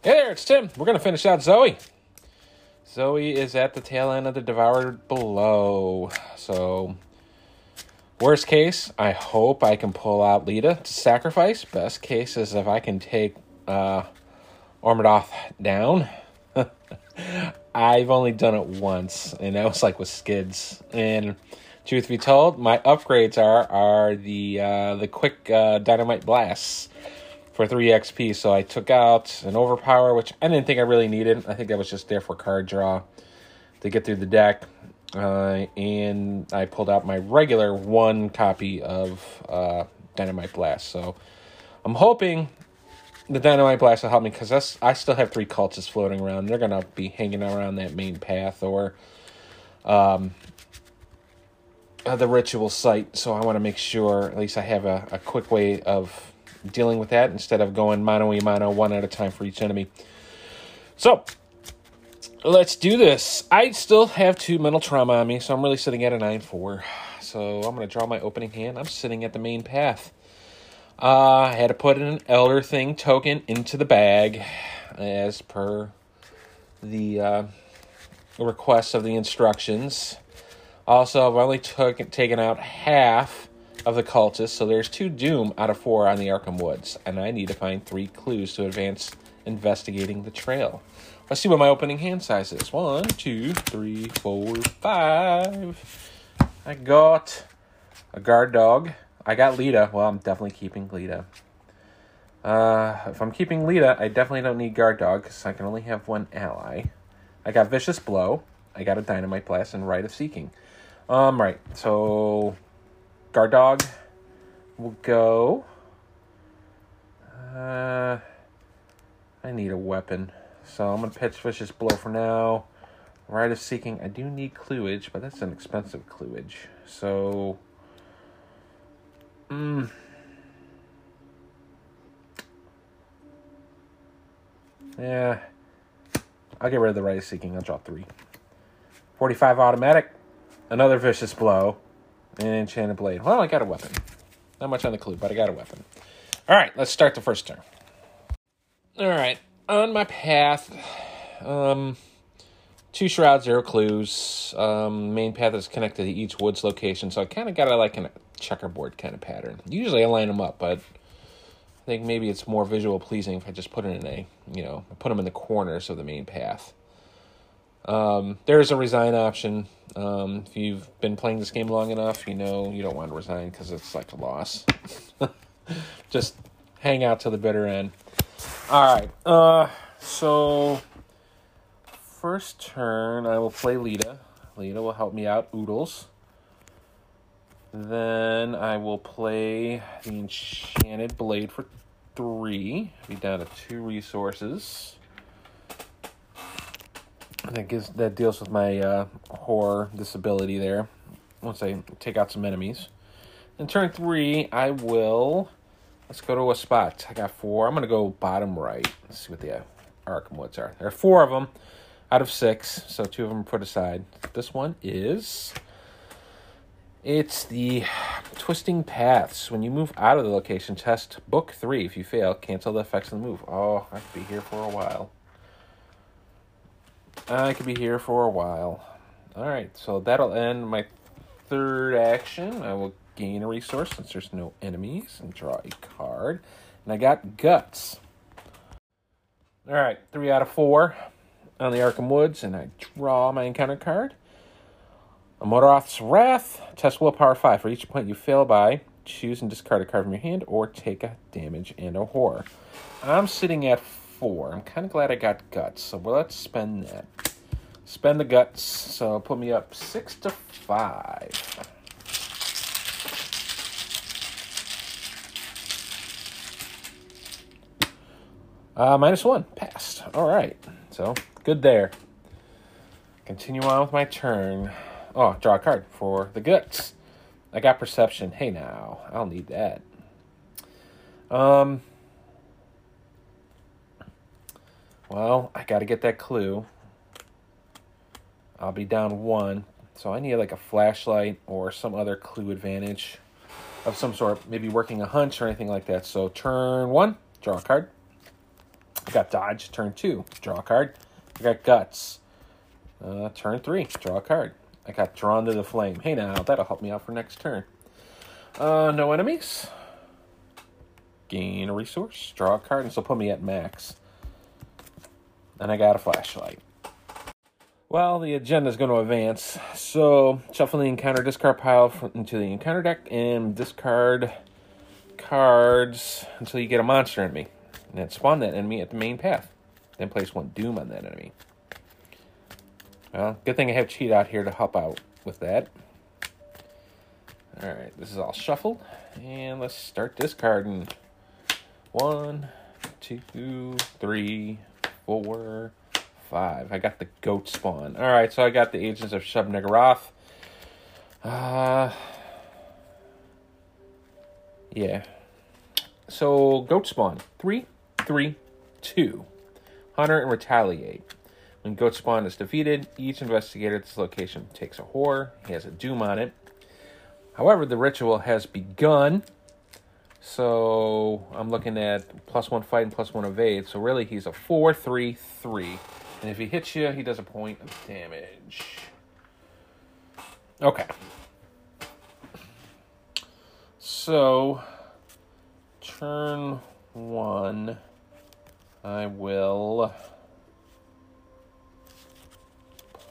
Hey there, it's Tim. We're gonna finish out Zoey. Zoey is at the tail end of the Devourer Below. So, worst case, I hope I can pull out Lita to sacrifice. Best case is if I can take uh, Umôrdhoth down. I've only done it once, and that was like with skids. And truth be told, my upgrades are are the uh, the quick uh, dynamite blasts for 3 XP. So I took out an overpower, which I didn't think I really needed. I think that was just there for card draw to get through the deck. Uh, and I pulled out my regular one copy of uh, Dynamite Blast. So I'm hoping the Dynamite Blast will help me because I still have three cultists floating around. They're going to be hanging around that main path or um, the ritual site. So I want to make sure at least I have a, a quick way of dealing with that instead of going mano a mano one at a time for each enemy. So let's do this. I still have two mental trauma on me, so I'm really sitting at a 9 4. So I'm going to draw my opening hand. I'm sitting at the main path. Uh, I had to put an Elder Thing token into the bag as per the uh, request of the instructions. Also, I've only took, taken out half of the cultists, so there's two doom out of four on the Arkham Woods, and I need to find three clues to advance investigating the trail. Let's see what my opening hand size is. One, two, three, four, five. I got a guard dog. I got Lita. Well, I'm definitely keeping Lita. Uh, if I'm keeping Lita, I definitely don't need guard dog because I can only have one ally. I got vicious blow. I got a dynamite blast and rite of seeking. Um, right. So Guard dog will go. Uh, I need a weapon. So I'm going to pitch Vicious Blow for now. Rite of Seeking. I do need Cluage, but that's an expensive Cluage. So. Mm, yeah. I'll get rid of the Rite of Seeking. I'll draw three. 45 automatic. Another Vicious Blow. And enchanted blade. Well, I got a weapon. Not much on the clue, but I got a weapon. All right, let's start the first turn. All right, on my path, um, two shrouds, zero clues. Um, main path is connected to each woods location, so I kind of got a like a checkerboard kind of pattern. Usually I line them up, but I think maybe it's more visual pleasing if I just put it in a, you know, put them in the corners of the main path. Um, there's a resign option. Um, if you've been playing this game long enough, you know you don't want to resign because it's like a loss. Just hang out to the bitter end. All right. Uh, so first turn, I will play Lita. Lita will help me out. Oodles. Then I will play the Enchanted Blade for three. Be down to two resources that gives that deals with my uh, horror disability there. Once I take out some enemies, in turn three, I will. Let's go to a spot. I got four. I'm gonna go bottom right. Let's see what the uh, Arkham Woods are. There are four of them out of six, so two of them put aside. This one is. It's the Twisting Paths. When you move out of the location, test book three. If you fail, cancel the effects of the move. Oh, I could be here for a while. I could be here for a while. Alright, so that'll end my third action. I will gain a resource since there's no enemies and draw a card. And I got Guts. Alright, three out of four on the Arkham Woods, and I draw my encounter card. Umôrdhoth's Wrath. Test willpower 5. For each point you fail by, choose and discard a card from your hand or take a damage and a horror. I'm sitting at four. I'm kind of glad I got guts, so well, let's spend that. Spend the guts, so put me up six to five. Uh, minus one, passed. All right, so good there. Continue on with my turn. Oh, draw a card for the guts. I got perception. Hey now, I'll need that. Um, Well, I got to get that clue. I'll be down one. So I need like a flashlight or some other clue advantage of some sort. Maybe working a hunch or anything like that. So turn one, draw a card. I got dodge, turn two, draw a card. I got guts, uh, turn three, draw a card. I got drawn to the flame. Hey now, that'll help me out for next turn. Uh, no enemies. Gain a resource, draw a card, and so put me at max. And I got a flashlight. Well, the agenda is going to advance. So, shuffle the encounter discard pile into the encounter deck and discard cards until you get a monster enemy. And then spawn that enemy at the main path. Then place one doom on that enemy. Well, good thing I have cheat out here to help out with that. Alright, this is all shuffled. And let's start discarding. One, two, three, four, five. I got the goat spawn. Alright, so I got the Agents of Shub-Niggurath. Uh, yeah. So, goat spawn. Three, three, two. Hunter and retaliate. When Goat Spawn is defeated, each investigator at this location takes a whore. He has a doom on it. However, the ritual has begun. So I'm looking at plus one fight and plus one evade. So really, he's a 4 3 3. And if he hits you, he does a point of damage. Okay. So, turn one, I will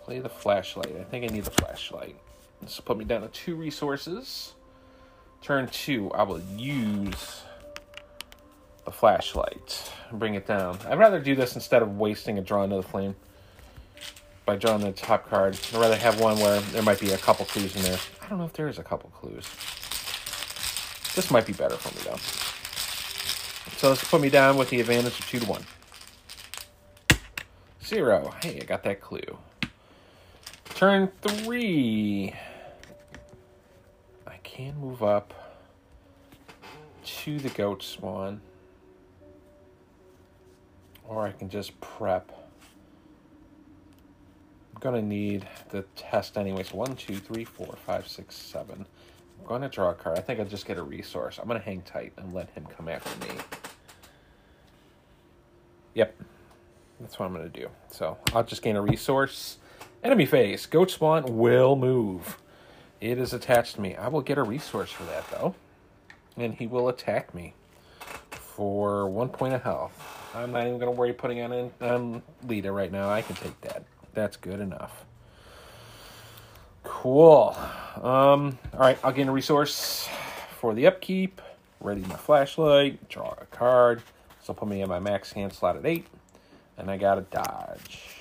play the flashlight. I think I need the flashlight. This will put me down to two resources. Turn two, I will use the flashlight. Bring it down. I'd rather do this instead of wasting a draw into the flame by drawing the top card. I'd rather have one where there might be a couple clues in there. I don't know if there is a couple clues. This might be better for me though. So let's put me down with the advantage of two to one. Zero. Hey, I got that clue. Turn three. Can move up to the goat spawn. Or I can just prep. I'm gonna need the test anyways. One, two, three, four, five, six, seven. I'm gonna draw a card. I think I'll just get a resource. I'm gonna hang tight and let him come after me. Yep. That's what I'm gonna do. So I'll just gain a resource Enemy phase. Goat spawn will move. It is attached to me. I will get a resource for that, though. And he will attack me for one point of health. I'm not even going to worry putting on an um, leader right now. I can take that. That's good enough. Cool. Um, all right, I'll gain a resource for the upkeep. Ready my flashlight. Draw a card. So put me in my max hand slot at 8. And I got a dodge.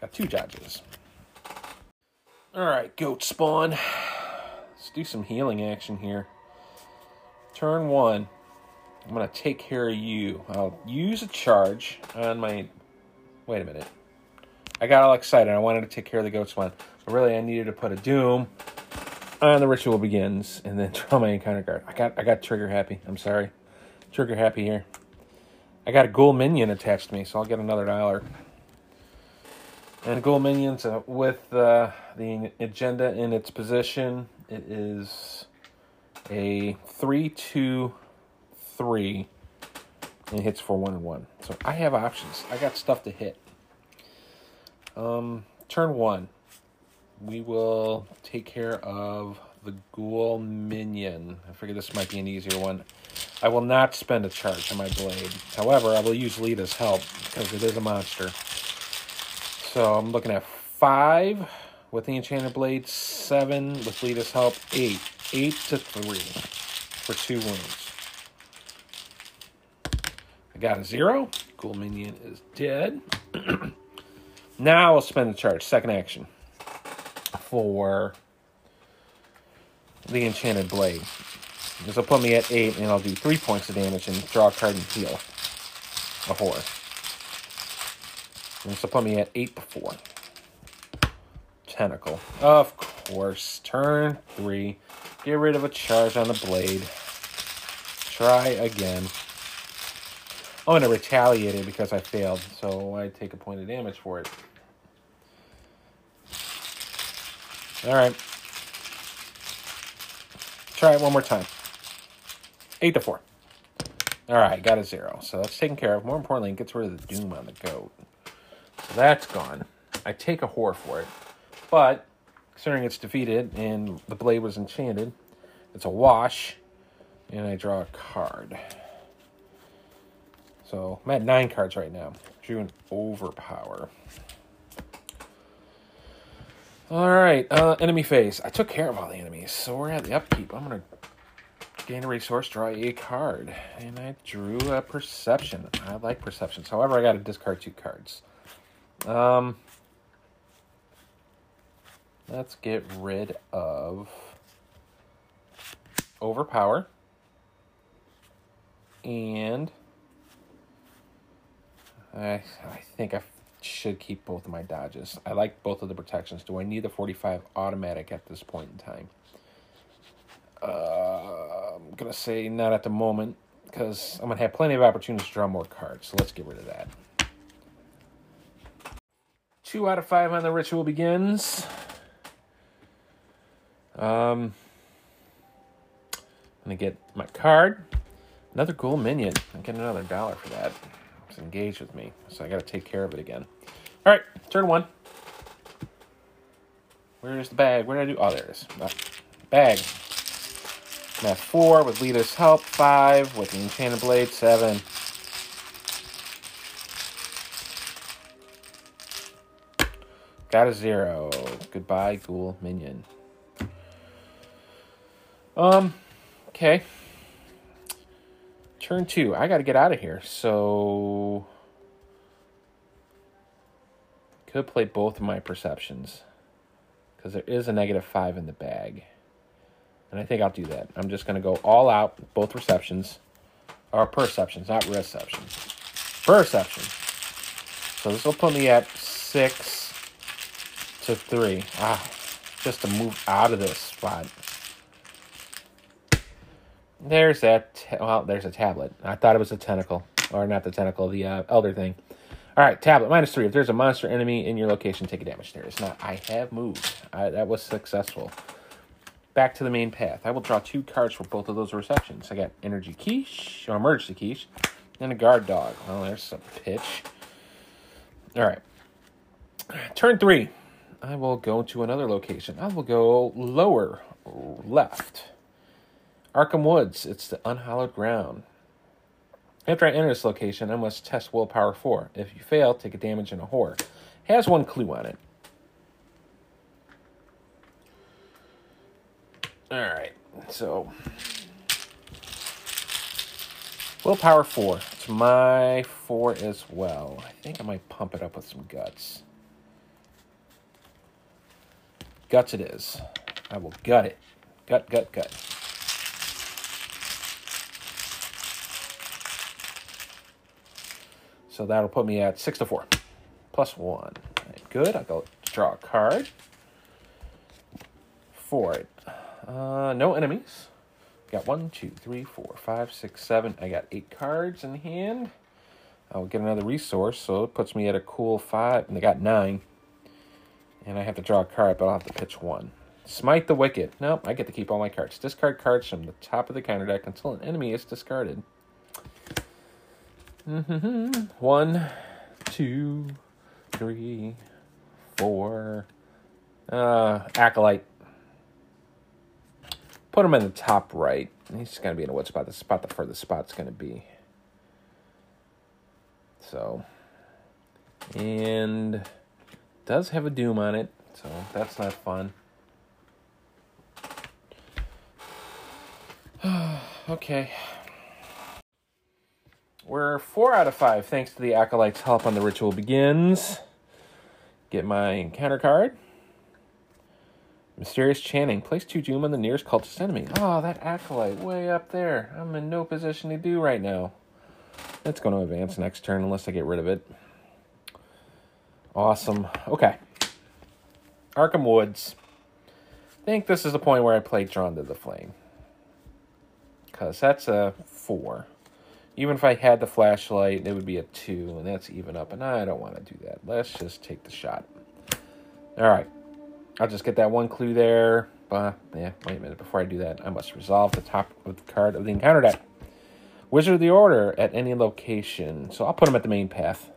Got two dodges. Alright, goat spawn. Let's do some healing action here. Turn one. I'm going to take care of you. I'll use a charge on my... Wait a minute. I got all excited. I wanted to take care of the goat spawn. But really, I needed to put a doom on the ritual begins and then draw my encounter card. I got I got trigger happy. I'm sorry. Trigger happy here. I got a ghoul minion attached to me, so I'll get another dollar. And Ghoul Minions, with uh, the agenda in its position, it is a 3 2 3 and hits for 1 and 1. So I have options. I got stuff to hit. Um, turn 1, we will take care of the Ghoul Minion. I figure this might be an easier one. I will not spend a charge on my blade. However, I will use Lita's help because it is a monster. So I'm looking at five with the Enchanted Blade, seven with Lita's help, eight. Eight to three for two wounds. I got a zero. Ghoul Minion is dead. now I'll spend the charge. Second action for the Enchanted Blade. This will put me at eight, and I'll do three points of damage and draw a card and heal a horse. This will put me at 8 to 4. Tentacle. Of course. Turn 3. Get rid of a charge on the blade. Try again. Oh, and it retaliated because I failed, so I take a point of damage for it. Alright. Try it one more time. 8 to 4. All right, got a zero. So that's taken care of. More importantly, it gets rid of the doom on the goat. That's gone. I take a whore for it. But considering it's defeated and the blade was enchanted, it's a wash. And I draw a card. So I'm at nine cards right now. Drew an overpower. All right, uh, enemy phase. I took care of all the enemies, so we're at the upkeep. I'm gonna gain a resource, draw a card, and I drew a perception. I like perceptions. However, I got to discard two cards. Um, let's get rid of overpower and I I think I should keep both of my dodges. I like both of the protections. Do I need the 45 automatic at this point in time? Uh, I'm going to say not at the moment because I'm going to have plenty of opportunities to draw more cards. So let's get rid of that. Two out of five on the ritual begins. Um, I'm to get my card. Another ghoul minion. I'm get another dollar for that. It's engaged with me, so I got to take care of it again. All right, turn one. Where's the bag? Where did I do? Oh, there it is. Uh, bag. I'm four with Lita's help. Five with the Enchanted Blade. Seven. Got a zero. Goodbye, ghoul minion. Um, okay. Turn two. I got to get out of here. So could play both of my perceptions because there is a negative five in the bag. And I think I'll do that. I'm just going to go all out, both receptions, or perceptions, not receptions. Perception. So this will put me at six to three. Ah, just to move out of this spot. There's that. Well, there's a tablet. I thought it was a tentacle, or not the tentacle, the uh, elder thing. All right, tablet minus three. If there's a monster enemy in your location, take a damage. There is not. I have moved. I, that was successful. Back to the main path. I will draw two cards for both of those receptions. I got energy quiche or emergency quiche, and a guard dog. Well, there's some pitch. All right. Turn three. I will go to another location. I will go lower left. Arkham Woods. It's the unhallowed ground. After I enter this location, I must test willpower 4. If you fail, take a damage and a whore. Has one clue on it. Alright, so. Willpower 4. It's my 4 as well. I think I might pump it up with some guts. Guts it is. I will gut it. Gut, gut, gut. So that'll put me at six to four, plus one. Right, good. I'll go draw a card for it. Uh, no enemies. Got one, two, three, four, five, six, seven. I got eight cards in hand. I'll get another resource, so it puts me at a cool five. And I got nine. And I have to draw a card, but I'll have to pitch one. Smite the Wicked. Nope, I get to keep all my cards. Discard cards from the top of the counter deck until an enemy is discarded. One, two, three, four. Uh, Acolyte. Put him in the top right. He's going to be in a what spot? The spot the furthest spot's going to be. So. And does have a Doom on it, so that's not fun. okay. We're four out of five, thanks to the Acolyte's help on the ritual begins. Get my encounter card. Mysterious Chanting. Place two doom on the nearest cultist enemy. Oh, that Acolyte way up there. I'm in no position to do right now. It's going to advance next turn unless I get rid of it. Awesome. Okay. Arkham Woods. I think this is the point where I play Drawn to the Flame. Because that's a four. Even if I had the flashlight, it would be a two, and that's even up. And I don't want to do that. Let's just take the shot. All right. I'll just get that one clue there. But, yeah, wait a minute. Before I do that, I must resolve the top of the card of the encounter deck. Wizard of the Order at any location. So I'll put him at the main path.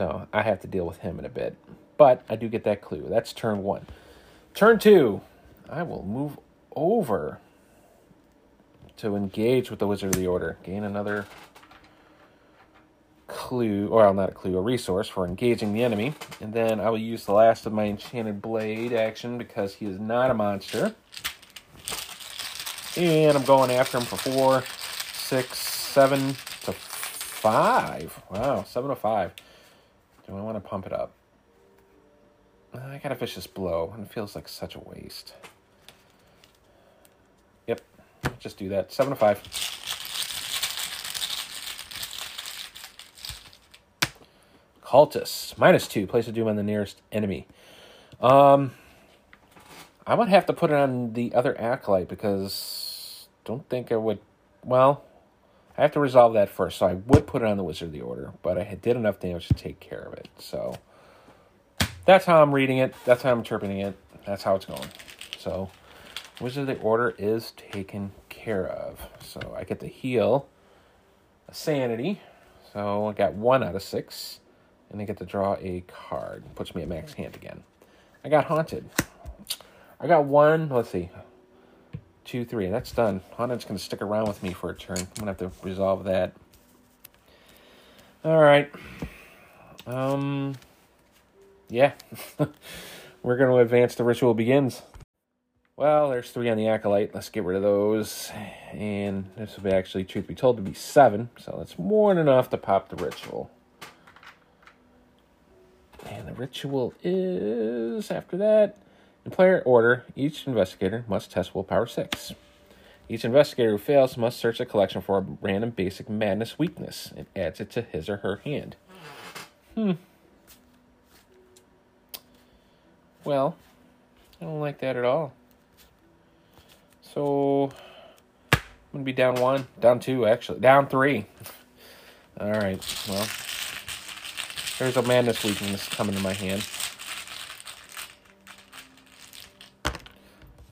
So I have to deal with him in a bit. But I do get that clue. That's turn one. Turn two, I will move over to engage with the Wizard of the Order. Gain another clue, or well, not a clue, a resource for engaging the enemy. And then I will use the last of my Enchanted Blade action because he is not a monster. And I'm going after him for four, six, seven to five. Wow, seven to five. Do I want to pump it up? I got a vicious blow, and it feels like such a waste. Yep, just do that. Seven to five. Cultus. Minus two. Place a doom on the nearest enemy. Um, I would have to put it on the other acolyte because don't think I would. Well, I have to resolve that first. So I would put it on the Wizard of the Order, but I did enough damage to take care of it. So that's how I'm reading it. That's how I'm interpreting it. That's how it's going. So Wizard of the Order is taken care of. So I get to heal a sanity. So I got one out of six and I get to draw a card. Puts me at max hand again. I got Haunted. I got one, let's see, two, three. That's done. Haunted's going to stick around with me for a turn. I'm going to have to resolve that. All right. Um, yeah. We're going to advance the ritual begins. Well, there's three on the Acolyte. Let's get rid of those. And this will be actually, truth be told, to be seven. So that's more than enough to pop the ritual. And the ritual is after that. In player order, each investigator must test willpower 6. Each investigator who fails must search the collection for a random basic madness weakness and adds it to his or her hand. Hmm. Well, I don't like that at all. So, I'm going to be down one, down two, actually. Down three. All right, well. There's a madness weakness coming to my hand.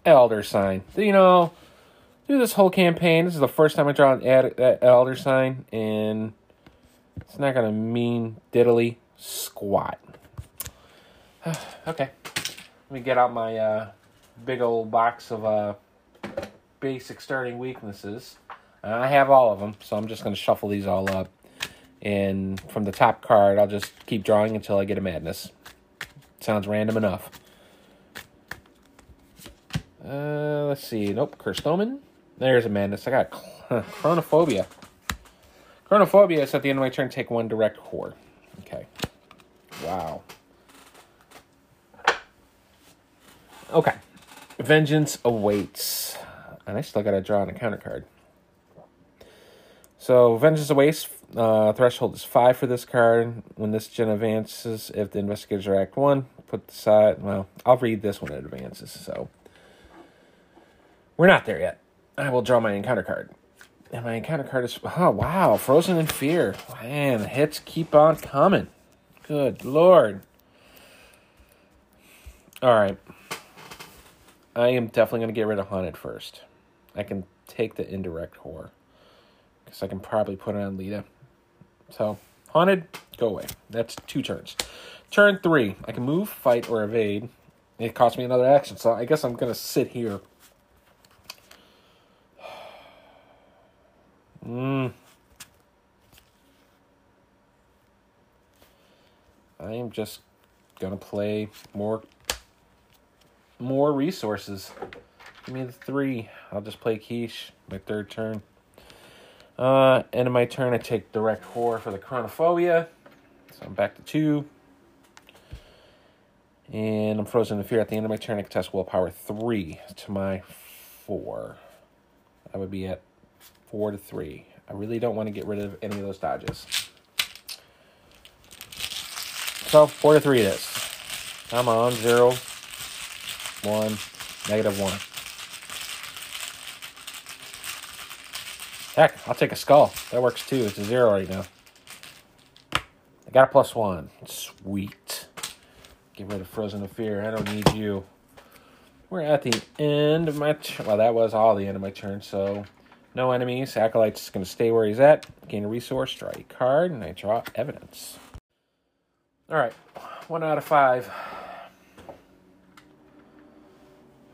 Elder sign. You know, through this whole campaign, this is the first time I draw an ad, elder sign, and it's not gonna mean diddly squat. okay, let me get out my uh, big old box of uh, basic starting weaknesses. I have all of them, so I'm just gonna shuffle these all up. And from the top card, I'll just keep drawing until I get a madness. Sounds random enough. Uh, let's see. Nope, Curse There's a madness. I got Chronophobia. Chronophobia is at the end of my turn, take one direct core. Okay. Wow. Okay. Vengeance awaits. And I still got to draw on a counter card. So, Vengeance awaits uh, threshold is five for this card. When this gen advances, if the investigators are act one, put the side. Well, I'll read this when it advances. So we're not there yet. I will draw my encounter card. And my encounter card is oh wow, frozen in fear. Man, the hits keep on coming. Good lord. All right. I am definitely to get rid of Haunted first. I can take the indirect horror. Because I can probably put it on Lita. So, haunted, go away. That's two turns. Turn three, I can move, fight, or evade. It costs me another action, so I guess I'm to sit here. Mm. I am just to play more more resources. Give me the three. I'll just play Quiche my third turn. Uh, end of my turn, I take direct horror for the chronophobia. So I'm back to two. And I'm frozen in fear. At the end of my turn, I can test willpower three to my four. I would be at four to three. I really don't want to get rid of any of those dodges. So four to three it is. Come on, zero, one, negative one. Heck, I'll take a skull. That works too. It's a zero right now. I got a plus one. Sweet. Get rid of Frozen of Fear. I don't need you. We're at the end of my turn. Well, that was all the end of my turn, so No enemies. Acolyte's going to stay where he's at. Gain a resource, draw a card, and I draw evidence. All right, one out of five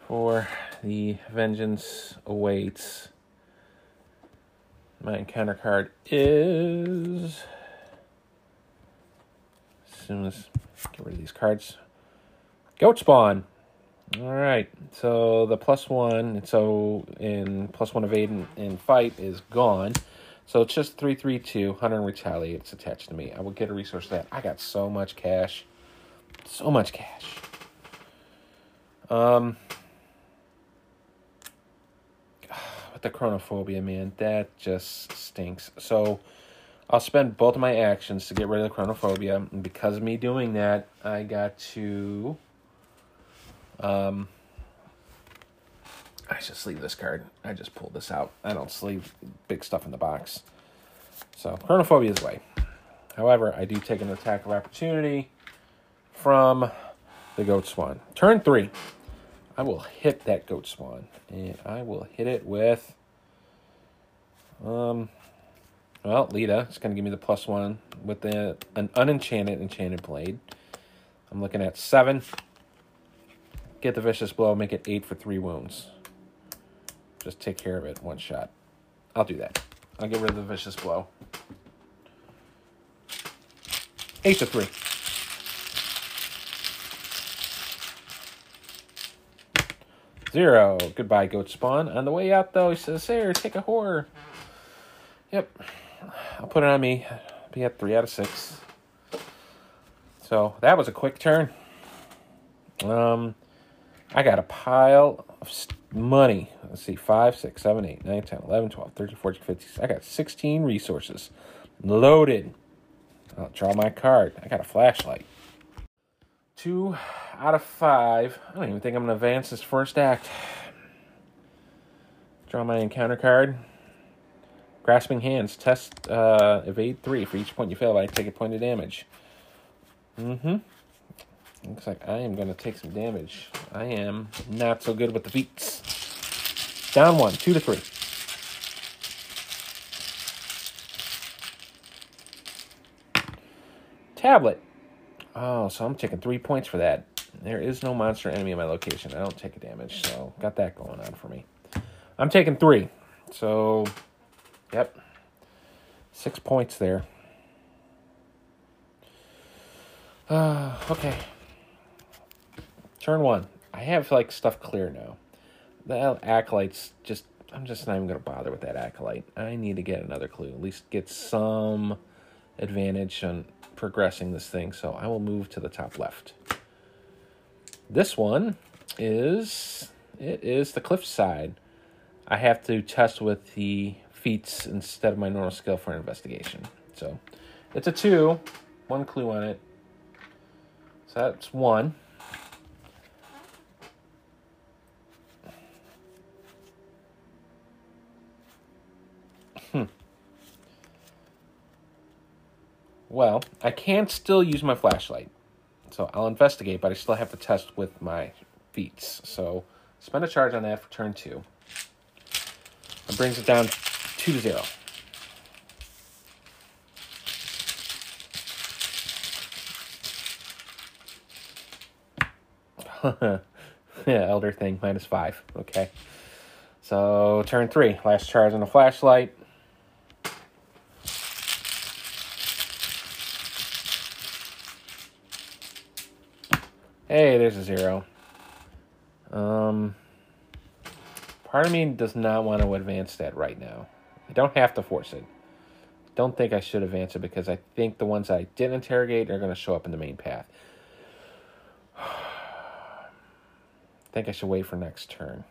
for the Vengeance Awaits. My encounter card is. As soon as get rid of these cards, Goat Spawn. All right, so the plus one, so in plus one evade and, and fight is gone. So it's just three three two hunter and retaliate. It's attached to me. I will get a resource that I got so much cash, so much cash. Um, with the chronophobia, man, that just stinks. So I'll spend both of my actions to get rid of the chronophobia, and because of me doing that, I got to um, I just leave this card. I just pulled this out. I don't sleeve big stuff in the box. So, Chronophobia is way. However, I do take an attack of opportunity from the Goat Spawn. Turn three. I will hit that Goat Spawn. And I will hit it with... Um, well, Lita. It's going to give me the plus one with the, an unenchanted enchanted blade. I'm looking at seven. Get the vicious blow, make it eight for three wounds. Just take care of it one shot. I'll do that. I'll get rid of the vicious blow. Eight to three. Zero. Goodbye, goat spawn. On the way out, though, he says, Here, take a horror. Yep. I'll put it on me. Be at three out of six. So that was a quick turn. Um, I got a pile of money. Let's see, 5, 6, 7, 8, 9, 10, 11, 12, 13, 14, 15. I got 16 resources loaded. I'll draw my card. I got a flashlight. Two out of five. I don't even think I'm going to advance this first act. Draw my encounter card. Grasping hands. Test uh, evade three. For each point you fail, I take a point of damage. Mm hmm. Looks like I am going to take some damage. I am not so good with the feats. Down one, two to three. Tablet. Oh, so I'm taking three points for that. There is no monster enemy in my location. I don't take a damage, so got that going on for me. I'm taking three. So, yep. Six points there. Uh, okay. Turn one. I have like stuff clear now. The acolytes just I'm just not even gonna bother with that acolyte. I need to get another clue. At least get some advantage on progressing this thing. So I will move to the top left. This one is it is the cliffside. I have to test with the feats instead of my normal skill for an investigation. So it's a two, one clue on it. So that's one. Well, I can still use my flashlight. So I'll investigate, but I still have to test with my feats. So spend a charge on that for turn two. That brings it down to zero. yeah, elder thing minus five. Okay. So turn three. Last charge on the flashlight. Hey, there's a zero. Um, part of me does not want to advance that right now. I don't have to force it. Don't think I should advance it because I think the ones I didn't interrogate are going to show up in the main path. I think I should wait for next turn.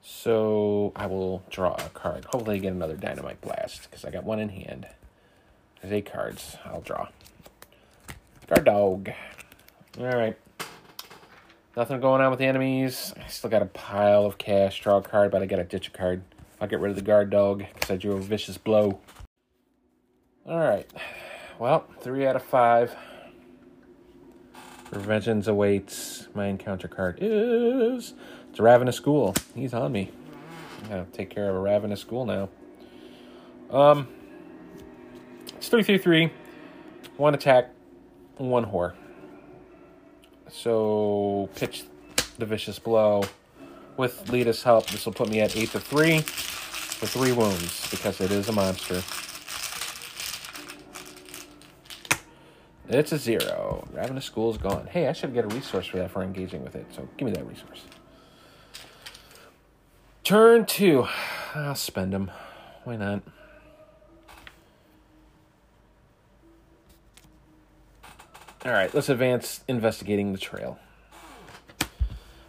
So I will draw a card. Hopefully, I get another Dynamite Blast because I got one in hand. There's eight cards. I'll draw. Guard dog. Alright. Nothing going on with the enemies. I still got a pile of cash. Draw a card, but I got to ditch a card. I'll get rid of the guard dog because I drew a vicious blow. Alright. Well, three out of five. Revengeance awaits. My encounter card is it's a Ravenous Ghoul. He's on me. Yeah, take care of a ravenous ghoul now. Um, it's three three three. One attack, one whore. So pitch the vicious blow. With Lita's help, this will put me at eight to three for three wounds because it is a monster. It's a zero. Ravenous Ghoul is gone. Hey, I should get a resource for that for engaging with it. So give me that resource. Turn two. I'll spend them. Why not? All right, let's advance investigating the trail.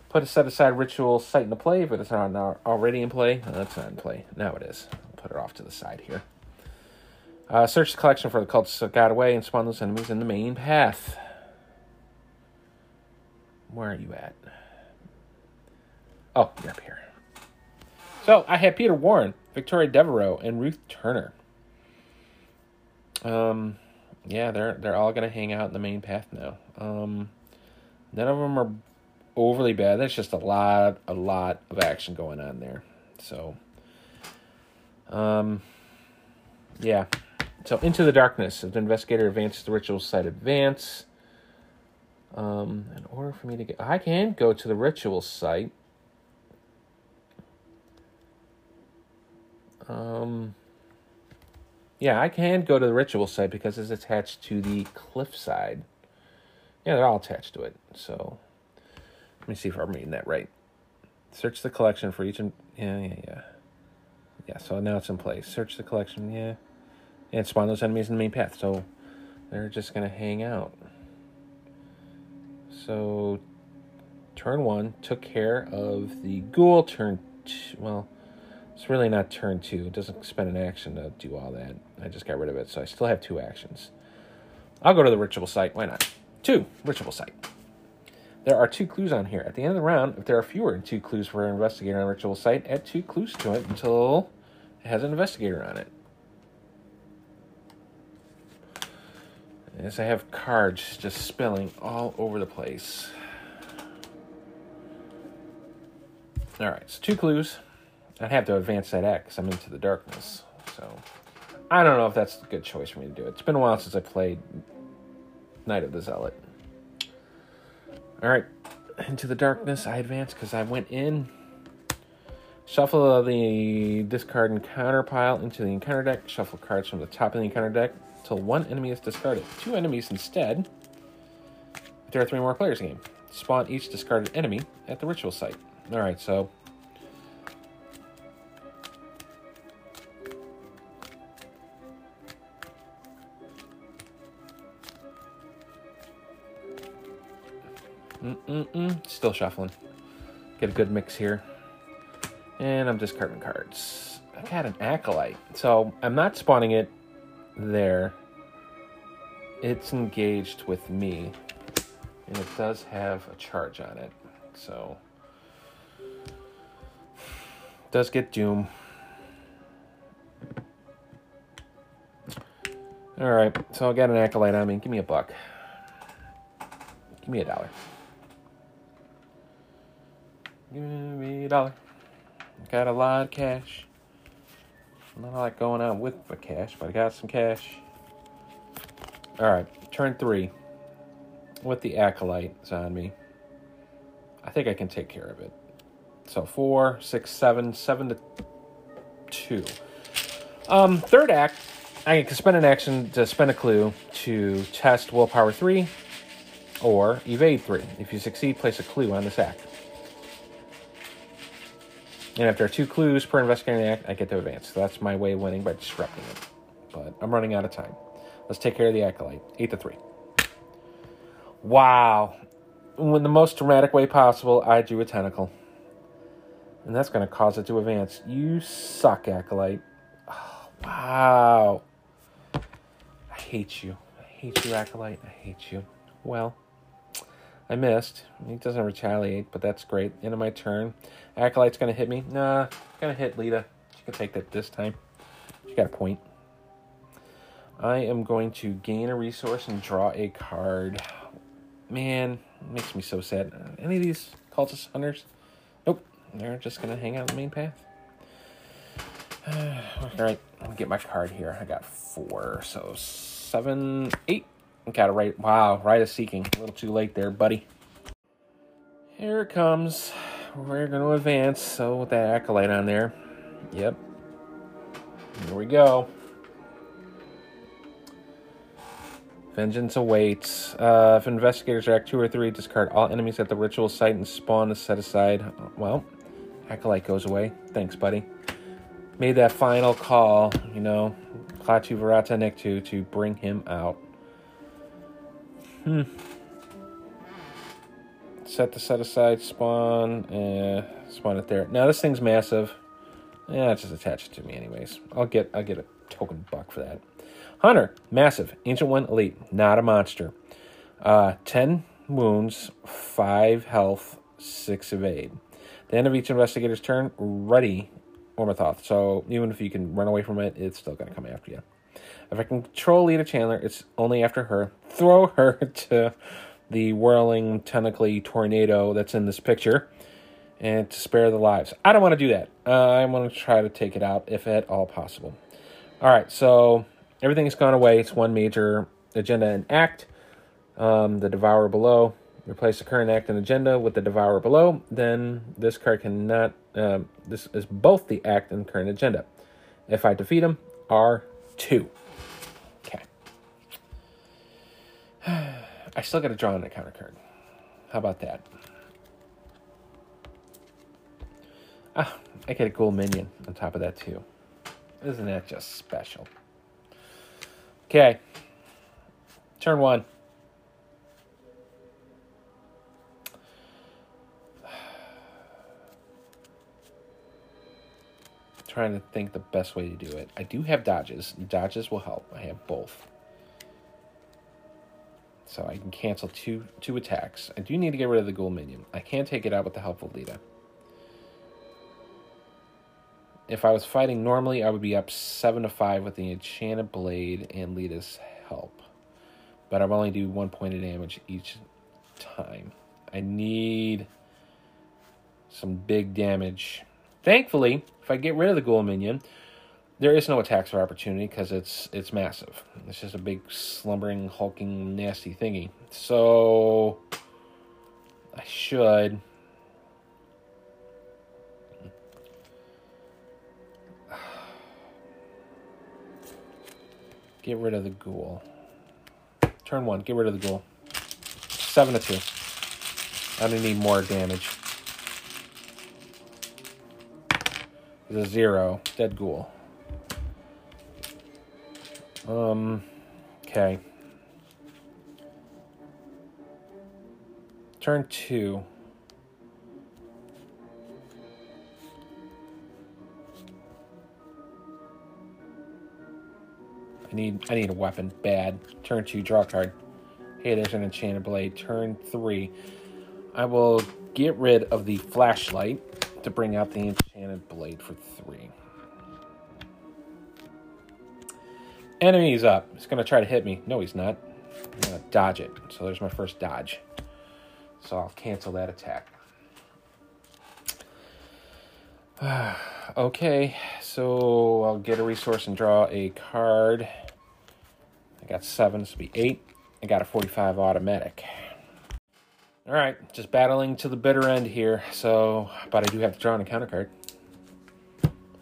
Put a set aside ritual site into play, but it's not already in play. That's not in play. Now it is. I'll put it off to the side here. Uh, search the collection for the cultists that got away and spawn those enemies in the main path. Where are you at? Oh, you're up here. So I have Peter Warren, Victoria Devereux, and Ruth Turner. Um, yeah, they're they're all gonna hang out in the main path now. Um, none of them are overly bad. That's just a lot, a lot of action going on there. So, um, yeah. So into the darkness. If the investigator advances the ritual site, advance. Um, in order for me to get, I can go to the ritual site. Um, yeah, I can go to the ritual site because it's attached to the cliffside. Yeah, they're all attached to it. So let me see if I'm reading that right. Search the collection for each. In, yeah, yeah, yeah. Yeah, so now it's in place. Search the collection. Yeah. And spawn those enemies in the main path. So they're just going to hang out. So turn one took care of the ghoul. Turn two, well, it's really not turn two. It doesn't spend an action to do all that. I just got rid of it, so I still have two actions. I'll go to the ritual site. Why not? Two, ritual site. There are two clues on here. At the end of the round, if there are fewer than two clues for an investigator on a ritual site, add two clues to it until it has an investigator on it. As I have cards just spilling all over the place. Alright, so two clues. I'd have to advance that act because I'm into the darkness. So I don't know if that's a good choice for me to do it. It's been a while since I played Night of the Zealot. All right, into the darkness I advance because I went in. Shuffle the discard encounter pile into the encounter deck. Shuffle cards from the top of the encounter deck until one enemy is discarded. Two enemies instead. If there are three more players in the game. Spawn each discarded enemy at the ritual site. All right, so Mm-mm-mm. Still shuffling. Get a good mix here. And I'm discarding cards. I've got an Acolyte. So I'm not spawning it there. It's engaged with me. And it does have a charge on it. So... Does get Doom. Alright, so I got an Acolyte on me. Give me a buck. Give me a dollar. Give me a dollar. Got a lot of cash. Not like going out with the cash, but I got some cash. Alright, turn three. With the acolyte is on me. I think I can take care of it. So four, six, seven, seven to two. Um, third act, I can spend an action to spend a clue to test willpower three or evade three. If you succeed, place a clue on this act. And if there are two clues per investigating act, I get to advance. So that's my way of winning by disrupting it. But I'm running out of time. Let's take care of the acolyte. Eight to three. Wow. In the most dramatic way possible, I drew a tentacle. And that's going to cause it to advance. You suck, acolyte. Oh, wow. I hate you. I hate you, acolyte. I hate you. Well. I missed. He doesn't retaliate, but that's great. End of my turn. Acolyte's gonna hit me. Nah, gonna hit Lita. She can take that this time. She got a point. I am going to gain a resource and draw a card. Man, makes me so sad. Any of these cultist hunters? Nope. They're just gonna hang out in the main path. All right, me get my card here. I got four, so seven, eight. Got it right. Wow, Rite of Seeking. A little too late there, buddy. Here it comes. We're going to advance. So with that acolyte on there. Yep. Here we go. Vengeance awaits. Uh, if investigators are Act 2 or 3, discard all enemies at the ritual site and spawn the set aside. Well, Acolyte goes away. Thanks, buddy. Made that final call, you know, Klaatu Barada Nikto to bring him out. Hmm. Set the set aside, spawn, eh, spawn it there. Now this thing's massive. Yeah, just attach it to me anyways. I'll get I'll get a token buck for that. Hunter, massive, ancient one, elite, not a monster. Uh, ten wounds, five health, six evade. The end of each investigator's turn, ready Umôrdhoth. So even if you can run away from it, it's still to come after you. If I can control Lita Chandler, it's only after her. Throw her to the whirling tentacly tornado that's in this picture and to spare the lives. I don't want to do that. Uh, I want to try to take it out if at all possible. All right, so everything has gone away. It's one major agenda and act. Um, the Devourer below. Replace the current act and agenda with the Devourer below. Then this card cannot. Um, this is both the act and current agenda. If I defeat him, R2. Okay. I still got to draw an encounter card. How about that? Ah, I get a ghoul minion on top of that too. Isn't that just special? Okay. Turn one. Trying to think the best way to do it. I do have dodges. Dodges will help. I have both. So I can cancel two two attacks. I do need to get rid of the ghoul minion. I can't take it out with the helpful Lita. If I was fighting normally, I would be up 7 to 5 with the Enchanted Blade and Lita's help. But I'm only do one point of damage each time. I need some big damage. Thankfully, if I get rid of the Ghoul Minion, there is no attacks for opportunity because it's it's massive. It's just a big slumbering, hulking, nasty thingy. So I should Get rid of the ghoul. Turn one. Get rid of the ghoul. Seven to two. I don't need more damage. It's a zero. Dead ghoul. Um. Okay. Turn two. I need I need a weapon. Bad. Turn two, draw card. Hey, there's an enchanted blade. Turn three. I will get rid of the flashlight to bring out the enchanted blade for three. Enemy's up. He's gonna try to hit me. No, he's not. I'm gonna dodge it. So there's my first dodge. So I'll cancel that attack. okay, so I'll get a resource and draw a card. I got seven, this will be eight. I got a 45 automatic. All right, just battling to the bitter end here. So, but I do have to draw an encounter card.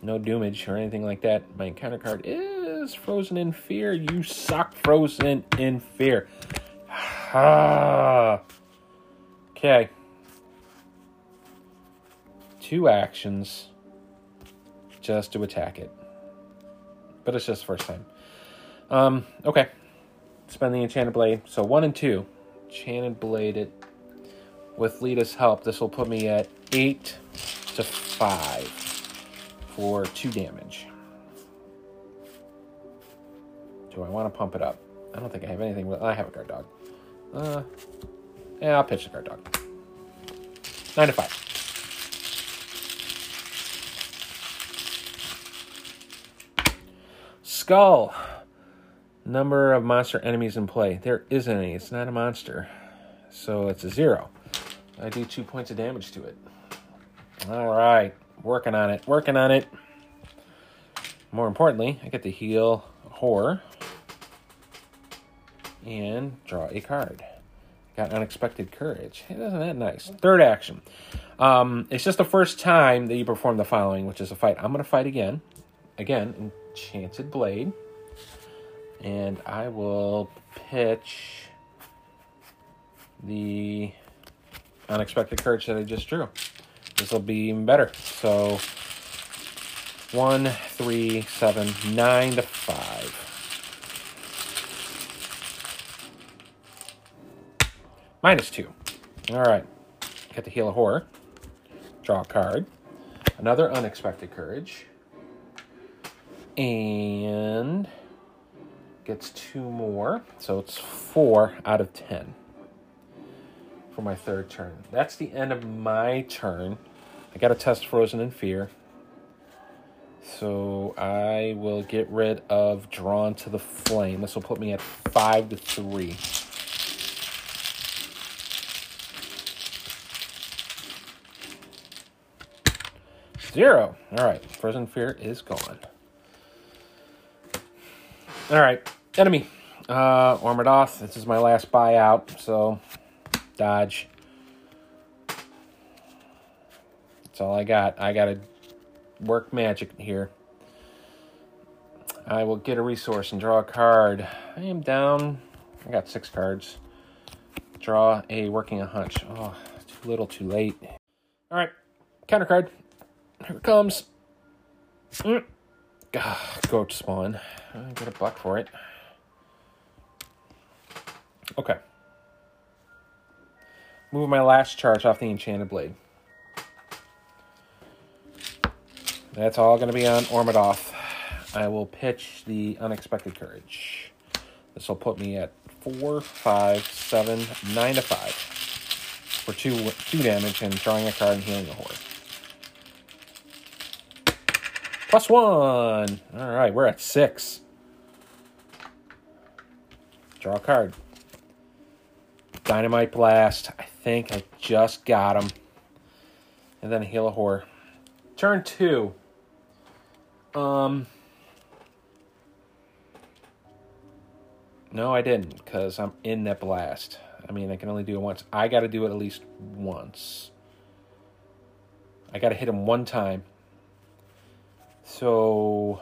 No doomage or anything like that. My encounter card is Frozen in Fear. You suck, Frozen in Fear. Okay. Two actions just to attack it. But it's just first time. Um, okay. Spend the Enchanted Blade. So one and two. Enchanted Blade it. With Lita's help, this will put me at eight to five for two damage. Do I want to pump it up? I don't think I have anything. I have a guard dog. Uh, yeah, I'll pitch the guard dog. Nine to five. Skull. Number of monster enemies in play. There isn't any. It's not a monster. So it's a zero. I do two points of damage to it. All right. Working on it. Working on it. More importantly, I get to heal horror and draw a card. Got unexpected courage. Isn't that nice? Third action. Um, it's just the first time that you perform the following, which is a fight. I'm going to fight again. Again, Enchanted Blade. And I will pitch the unexpected courage that I just drew. This will be even better. So, one, three, seven, nine to five. Minus two. All right. Get the heal of horror. Draw a card. Another unexpected courage. And gets two more. So it's four out of ten for my third turn. That's the end of my turn. I got to test Frozen in Fear. So I will get rid of Drawn to the Flame. This will put me at five to three. Zero. All right. Frozen Fear is gone. All right. Enemy. Uh, Umôrdhoth. This is my last buyout, so dodge. That's all I got. I got to work magic here. I will get a resource and draw a card. I am down. I got six cards. Draw a working a hunch. Oh, too little, too late. All right. Counter card. Here it comes. Goat spawn. I get a buck for it. Okay. Move my last charge off the Enchanted Blade. That's all going to be on Umôrdhoth. I will pitch the Unexpected Courage. This will put me at four, five, seven, nine to five for two two damage and drawing a card and healing a horse. Plus one. All right, we're at six. Draw a card. Dynamite Blast. I think I just got him. And then Heal a Horror. Turn two. Um. No, I didn't, because I'm in that blast. I mean, I can only do it once. I got to do it at least once. I got to hit him one time. So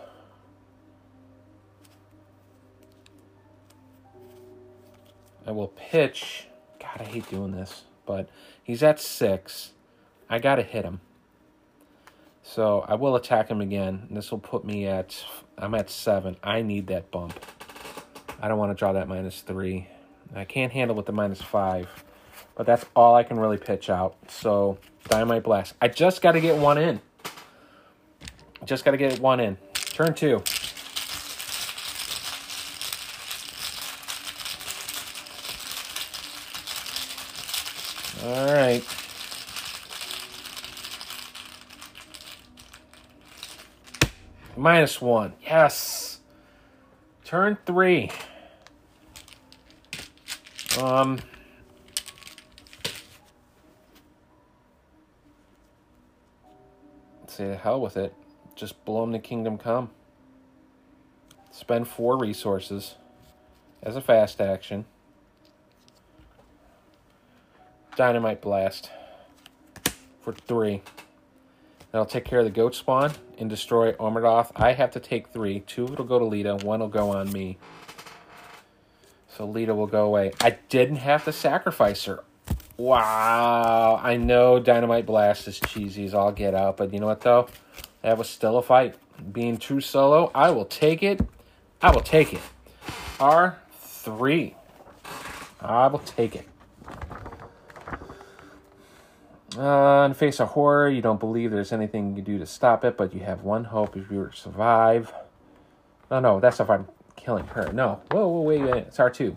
I will pitch. God, I hate doing this, but he's at six. I got to hit him. So I will attack him again. This will put me at, I'm at seven. I need that bump. I don't want to draw that minus three. I can't handle with the minus five, but that's all I can really pitch out. So Dynamite Blast. I just got to get one in. Just got to get one in. Turn two. All right. Minus one. Yes. Turn three. Um. Say the hell with it just blow him the kingdom come. Spend four resources as a fast action. Dynamite Blast for three. That'll take care of the goat spawn and destroy Umôrdhoth. I have to take three. Two will go to Lita, one will go on me. So Lita will go away. I didn't have to sacrifice her. Wow. I know Dynamite Blast is cheesy as all get out, but you know what though? That was still a fight. Being true solo, I will take it. I will take it. R3. I will take it. Uh, face of horror, you don't believe there's anything you can do to stop it, but you have one hope if you were to survive. No, no, that's if I'm killing her. No. Whoa, whoa, wait, a minute. It's R2.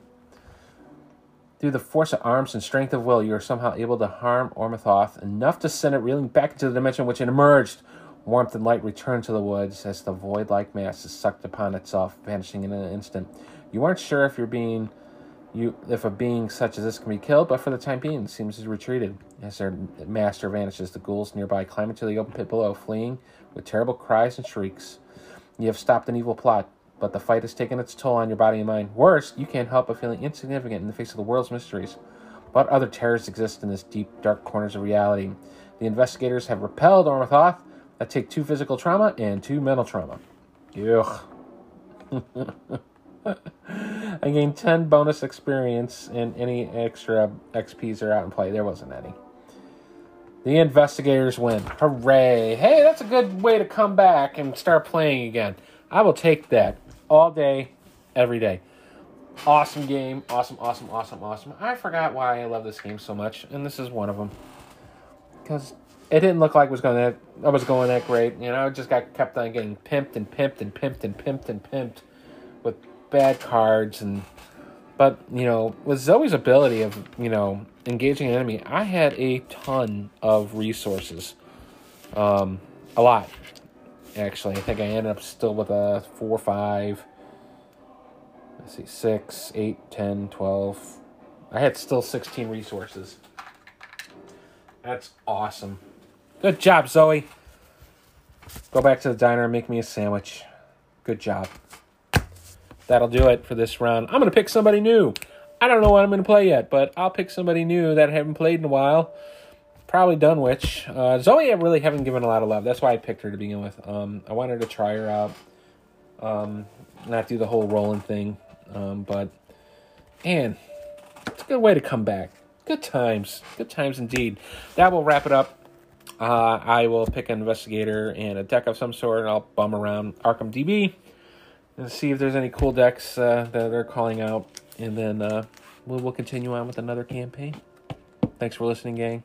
Through the force of arms and strength of will, you are somehow able to harm Umôrdhoth enough to send it reeling back into the dimension which it emerged. Warmth and light return to the woods as the void like mass is sucked upon itself, vanishing in an instant. You aren't sure if you're being you if a being such as this can be killed, but for the time being, it seems to have retreated. As their master vanishes, the ghouls nearby climb into the open pit below, fleeing with terrible cries and shrieks. You have stopped an evil plot, but the fight has taken its toll on your body and mind. Worse, you can't help but feeling insignificant in the face of the world's mysteries. What other terrors exist in this deep, dark corners of reality? The investigators have repelled Umôrdhoth that take two physical trauma and two mental trauma. Ugh. I gain 10 bonus experience, and any extra XPs are out in play. There wasn't any. The investigators win. Hooray! Hey, that's a good way to come back and start playing again. I will take that all day, every day. Awesome game. Awesome, awesome, awesome, awesome. I forgot why I love this game so much, and this is one of them. Because it didn't look like it was going that I was going that great. You know, I just got kept on getting pimped and pimped and pimped and pimped and pimped with bad cards and but you know with Zoey's ability of you know engaging an enemy, I had a ton of resources, um, a lot actually. I think I ended up still with a four, five. Let's see, six, eight, ten, twelve. I had still sixteen resources. That's awesome. Good job, Zoey. Go back to the diner and make me a sandwich. Good job. That'll do it for this round. I'm going to pick somebody new. I don't know what I'm going to play yet, but I'll pick somebody new that I haven't played in a while. Probably Dunwich. Uh, Zoey, I really haven't given a lot of love. That's why I picked her to begin with. Um, I wanted to try her out, um, not do the whole rolling thing. Um, but, man, it's a good way to come back. Good times. Good times indeed. That will wrap it up. Uh, I will pick an investigator and a deck of some sort, and I'll bum around Arkham DB and see if there's any cool decks uh, that they're calling out, and then uh, we'll, we'll continue on with another campaign. Thanks for listening, gang.